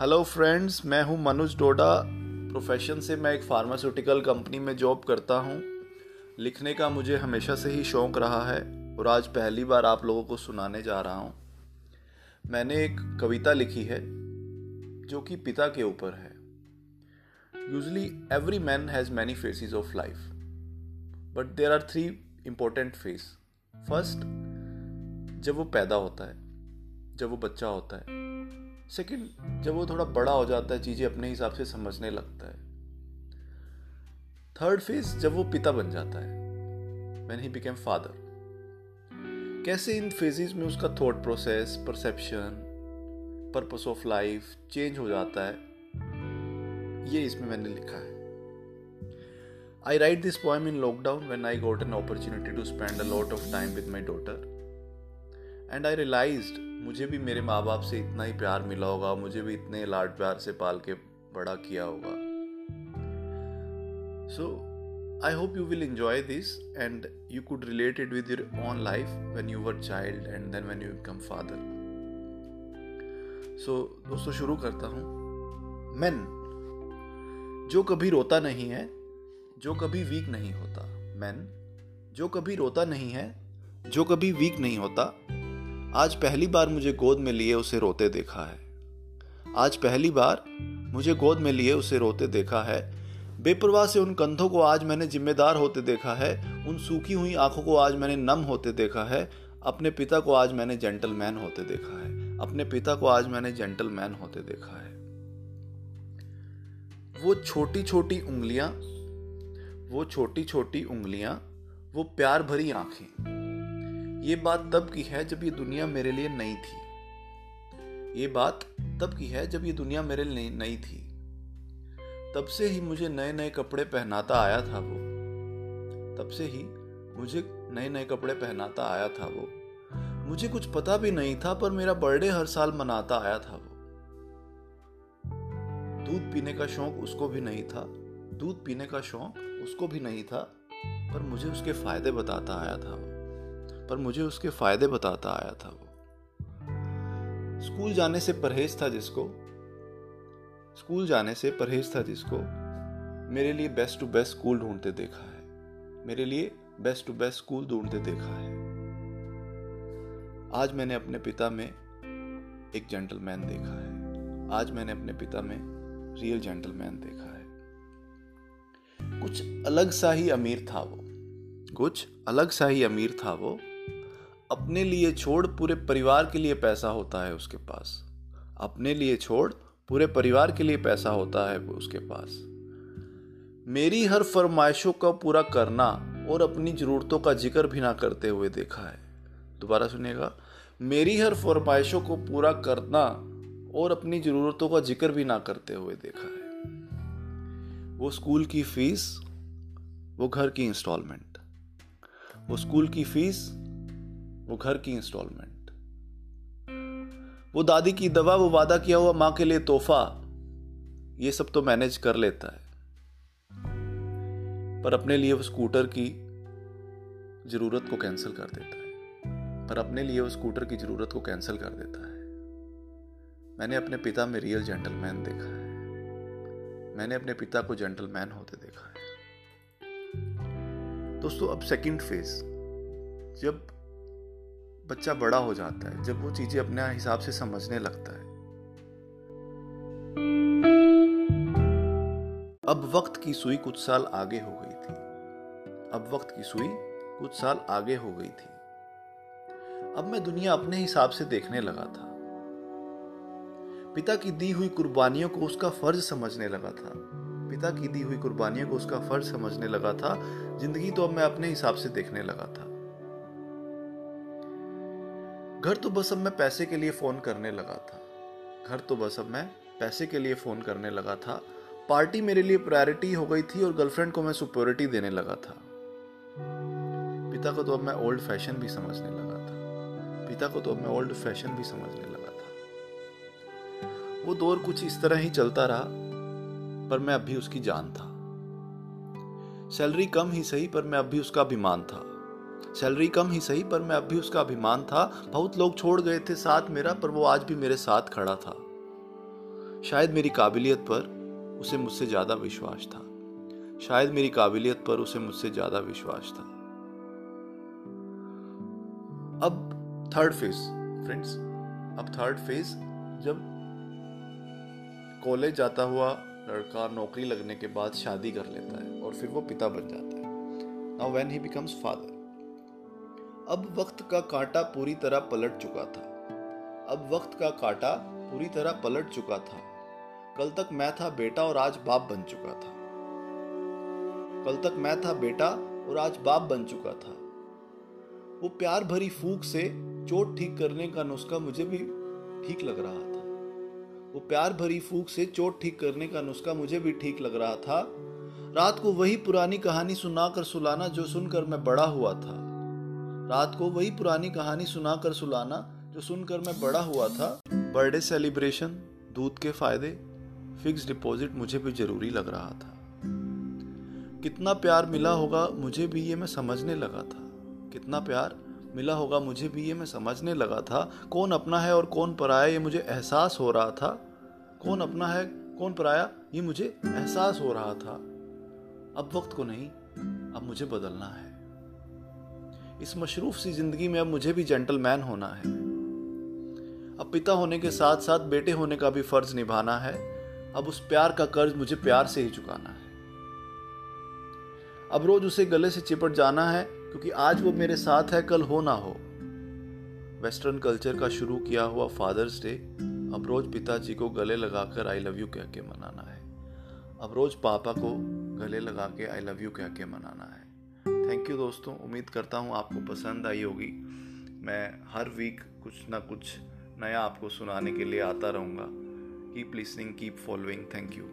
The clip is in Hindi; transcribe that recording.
हेलो फ्रेंड्स मैं हूँ मनुज डोडा। प्रोफेशन से मैं एक फार्मास्यूटिकल कंपनी में जॉब करता हूँ। लिखने का मुझे हमेशा से ही शौक़ रहा है और आज पहली बार आप लोगों को सुनाने जा रहा हूँ। मैंने एक कविता लिखी है, जो कि पिता के ऊपर है। Usually every man has many faces of life but there are three important face first जब वो पैदा होता है, जब वो बच्चा होता है। सेकंड, जब वो थोड़ा बड़ा हो जाता है, चीज़ें अपने हिसाब से समझने लगता है। थर्ड फ़ेज़ जब वो पिता बन जाता है। मैन ही बिकेम फादर कैसे इन फेजेस में उसका thought process perception purpose of life change हो जाता है, ये इसमें मैंने लिखा है। I write this poem in lockdown when I got an opportunity to spend a lot of time with my daughter and I realised मुझे भी मेरे माँ बाप से इतना ही प्यार मिला होगा, मुझे भी इतने लाड प्यार से पाल के बड़ा किया होगा। So I hope you will enjoy this and you could relate it with your own life when you were child and then when you become father so दोस्तों, शुरू करता हूँ। मैन जो कभी रोता नहीं है, जो कभी वीक नहीं होता। मैन जो कभी रोता नहीं है, जो कभी वीक नहीं होता आज पहली बार मुझे गोद में लिए उसे रोते देखा है। आज पहली बार मुझे गोद में लिए उसे रोते देखा है। बेपरवाह से उन कंधों को आज मैंने जिम्मेदार होते देखा है। उन सूखी हुई आँखों को आज मैंने नम होते देखा है। अपने पिता को आज मैंने जेंटलमैन होते देखा है। अपने पिता को आज मैंने जेंटलमैन होते देखा है। वो छोटी छोटी उंगलियाँ, वो छोटी छोटी उंगलियाँ, वो प्यार भरी आँखें ये बात तब की है जब ये दुनिया मेरे लिए नई थी। ये बात तब की है जब ये दुनिया मेरे लिए नई थी। तब से ही मुझे नए नए कपड़े पहनाता आया था वो। तब से ही मुझे नए नए कपड़े पहनाता आया था वो। मुझे कुछ पता भी नहीं था, पर मेरा बर्थडे हर साल मनाता आया था वो। दूध पीने का शौक उसको भी नहीं था। दूध पीने का शौक उसको भी नहीं था, पर मुझे उसके फ़ायदे बताता आया था वो। पर मुझे उसके फ़ायदे बताता आया था वो। स्कूल जाने से परहेज था जिसको, स्कूल जाने से परहेज था जिसको मेरे लिए बेस्ट टू बेस्ट स्कूल ढूंढते देखा है। मेरे लिए बेस्ट टू बेस्ट स्कूल ढूंढते देखा है। आज मैंने अपने पिता में एक जेंटलमैन देखा है। आज मैंने अपने पिता में रियल जेंटलमैन देखा है। कुछ अलग सा ही अमीर था वो। कुछ अलग सा ही अमीर था वो। अपने लिए छोड़ पूरे परिवार के लिए पैसा होता है उसके पास। अपने लिए छोड़ पूरे परिवार के लिए पैसा होता है उसके पास। मेरी हर फरमाइशों का पूरा करना और अपनी ज़रूरतों का ज़िक्र भी ना करते हुए देखा है। दोबारा सुनिएगा। मेरी हर फरमाइशों को पूरा करना और अपनी ज़रूरतों का ज़िक्र भी ना करते हुए देखा है। वो स्कूल की फ़ीस, वो घर की इंस्टॉलमेंट। वो स्कूल की फ़ीस वो घर की इंस्टॉलमेंट वो दादी की दवा, वो वादा किया हुआ माँ के लिए तोहफा, ये सब तो मैनेज कर लेता है। पर अपने लिए वो स्कूटर की ज़रूरत को कैंसिल कर देता है। पर अपने लिए वो स्कूटर की ज़रूरत को कैंसिल कर देता है। मैंने अपने पिता में रियल जेंटलमैन देखा है। मैंने अपने पिता को जेंटलमैन होते देखा है। दोस्तों, अब सेकंड फ़ेज़ जब बच्चा बड़ा हो जाता है, जब वो चीज़ें अपने हिसाब से समझने लगता है। अब वक्त की सुई कुछ साल आगे हो गई थी। अब वक्त की सुई कुछ साल आगे हो गई थी। अब मैं दुनिया अपने हिसाब से देखने लगा था। पिता की दी हुई कुर्बानियों को उसका फ़र्ज़ समझने लगा था। पिता की दी हुई कुर्बानियों को उसका फ़र्ज़ समझने लगा था। ज़िंदगी तो अब मैं अपने हिसाब से देखने लगा था। घर तो बस अब मैं पैसे के लिए फ़ोन करने लगा था। घर तो बस अब मैं पैसे के लिए फ़ोन करने लगा था। पार्टी मेरे लिए प्रायोरिटी हो गई थी और गर्लफ्रेंड को मैं सुप्योरिटी देने लगा था। पिता को तो अब मैं ओल्ड फ़ैशन भी समझने लगा था। पिता को तो अब मैं ओल्ड फ़ैशन भी समझने लगा था। वो दौर कुछ इस तरह ही चलता रहा, पर मैं अभी उसकी जान था। सैलरी कम ही सही, पर मैं अभी उसका अभिमान था। सैलरी कम ही सही, पर मैं अब भी उसका अभिमान था। बहुत लोग छोड़ गए थे साथ मेरा, पर वो आज भी मेरे साथ खड़ा था। शायद मेरी काबिलियत पर उसे मुझसे ज़्यादा विश्वास था। शायद मेरी काबिलियत पर उसे मुझसे ज़्यादा विश्वास था। अब थर्ड फ़ेज़ फ्रेंड्स अब थर्ड फ़ेज़ जब कॉलेज जाता हुआ लड़का नौकरी लगने के बाद शादी कर लेता है और फिर वो पिता बन जाता है। Now when he becomes father अब वक्त का कांटा पूरी तरह पलट चुका था। अब वक्त का कांटा पूरी तरह पलट चुका था। कल तक मैं था बेटा और आज बाप बन चुका था। कल तक मैं था बेटा और आज बाप बन चुका था। वो प्यार भरी फूक से चोट ठीक करने का नुस्खा मुझे भी ठीक लग रहा था। वो प्यार भरी फूक से चोट ठीक करने का नुस्खा मुझे भी ठीक लग रहा था। रात को वही पुरानी कहानी सुनाकर सुलाना जो सुनकर मैं बड़ा हुआ था। रात को वही पुरानी कहानी सुनाकर सुलाना, जो सुनकर मैं बड़ा हुआ था। बर्थडे सेलिब्रेशन, दूध के फ़ायदे, फिक्स डिपॉजिट मुझे भी ज़रूरी लग रहा था। कितना प्यार मिला होगा मुझे भी ये मैं समझने लगा था। कितना प्यार मिला होगा मुझे भी ये मैं समझने लगा था। कौन अपना है और कौन पराया ये मुझे एहसास हो रहा था। कौन अपना है, कौन पराया ये मुझे एहसास हो रहा था। अब वक्त को नहीं, अब मुझे बदलना है। इस मशरूफ सी ज़िंदगी में अब मुझे भी जेंटलमैन होना है। अब पिता होने के साथ साथ बेटे होने का भी फ़र्ज़ निभाना है। अब उस प्यार का कर्ज मुझे प्यार से ही चुकाना है। अब रोज उसे गले से चिपट जाना है, क्योंकि आज वो मेरे साथ है, कल हो ना हो। वेस्टर्न कल्चर का शुरू किया हुआ फादर्स डे, अब रोज पिताजी को गले लगाकर आई लव यू कह के मनाना है। अब रोज पापा को गले लगा के आई लव यू कह के मनाना है। थैंक यू दोस्तों. उम्मीद करता हूँ आपको पसंद आई होगी. मैं हर वीक कुछ ना कुछ नया आपको सुनाने के लिए आता रहूँगा. Keep listening keep following thank you